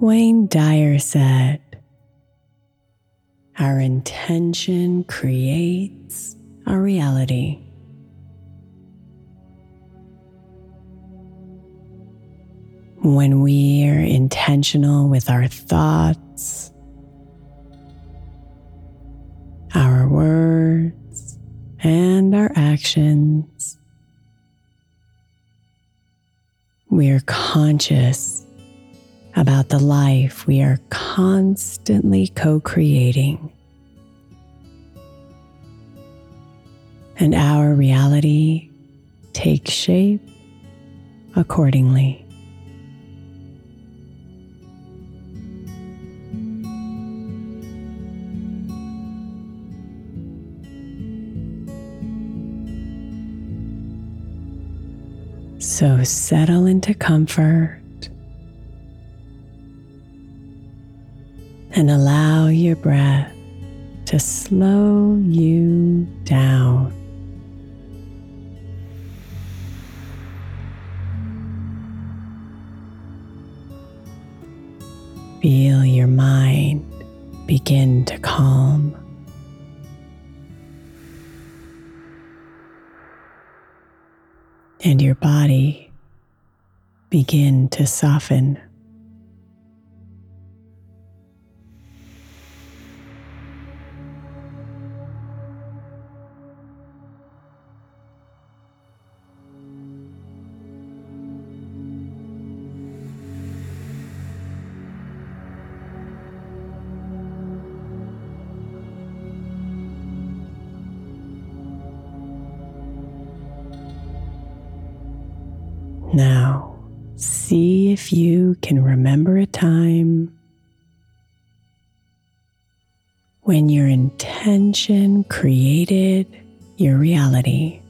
Wayne Dyer said, Our intention creates our reality. When we are intentional with our thoughts, our words, and our actions, we are conscious about the life we are constantly co creating. And our reality takes shape accordingly. So settle into comfort and allow your breath to slow you down. Feel your mind begin to calm. And your body begin to soften. Now, see if you can remember a time when your intention created your reality.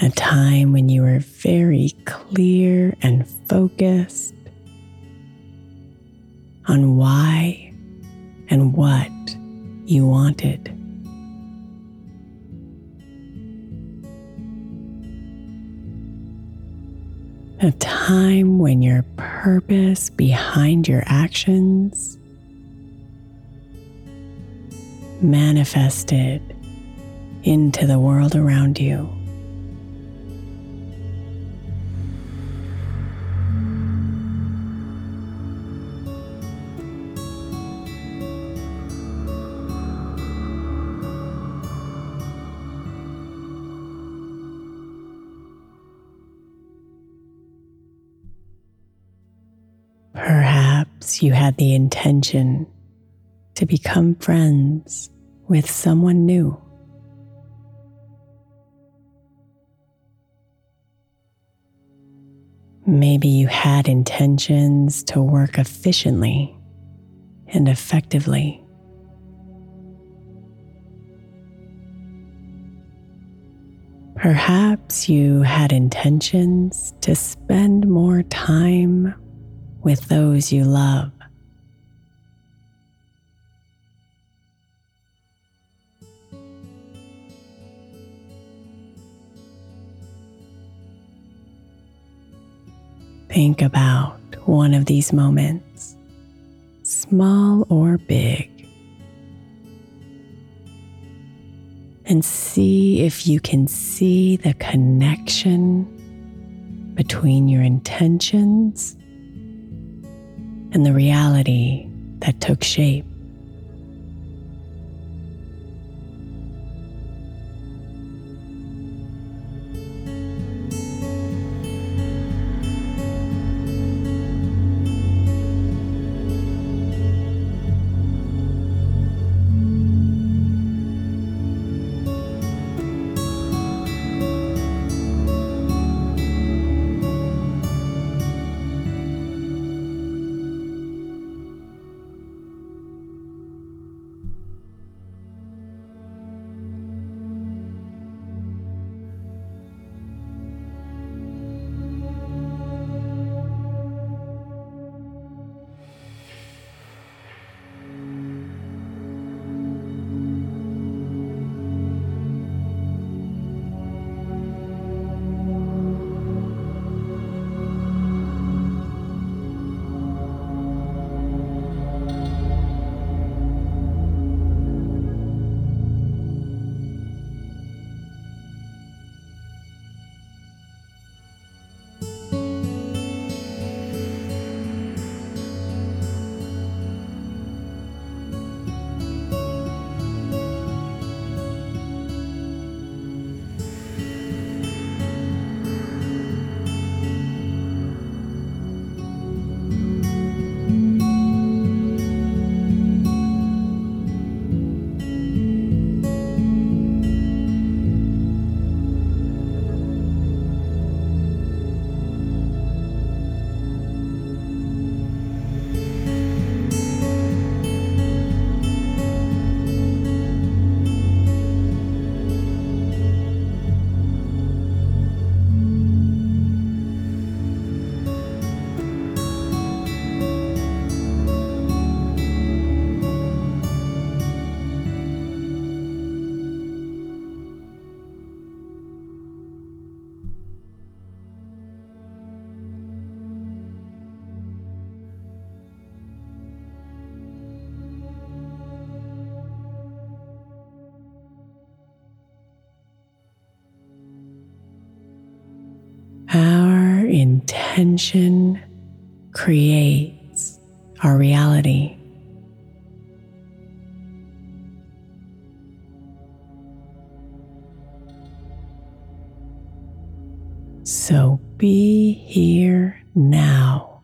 A time when you were very clear and focused on why and what you wanted. A time when your purpose behind your actions manifested into the world around you. You had the intention to become friends with someone new. Maybe you had intentions to work efficiently and effectively. Perhaps you had intentions to spend more time with those you love. Think about one of these moments, small or big, and see if you can see the connection between your intentions and the reality that took shape. Intention creates our reality. So be here now,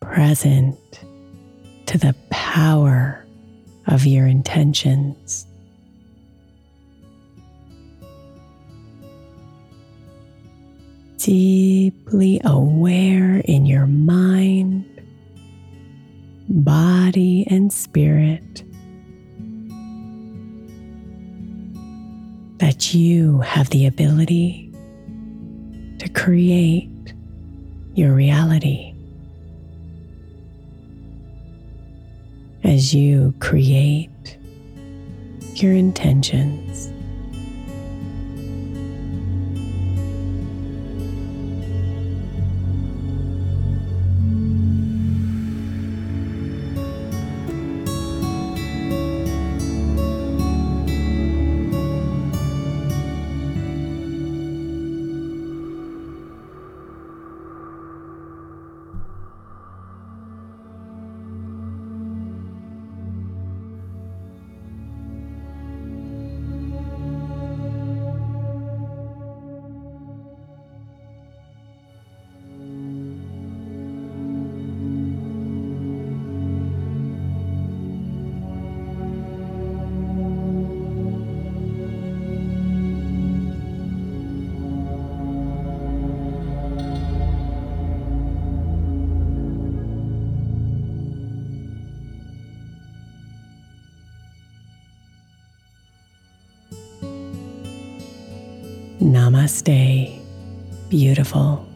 present to the power of your intentions. Deeply aware in your mind, body, and spirit that you have the ability to create your reality. As you create your intentions. Namaste, beautiful.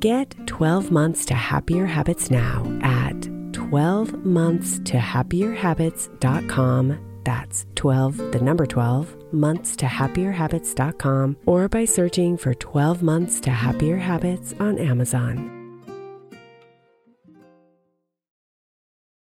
Get 12 months to happier habits now at 12monthstohappierhabits.com. That's 12, the number 12, months to happierhabits.com, or by searching for 12 months to happier habits on Amazon.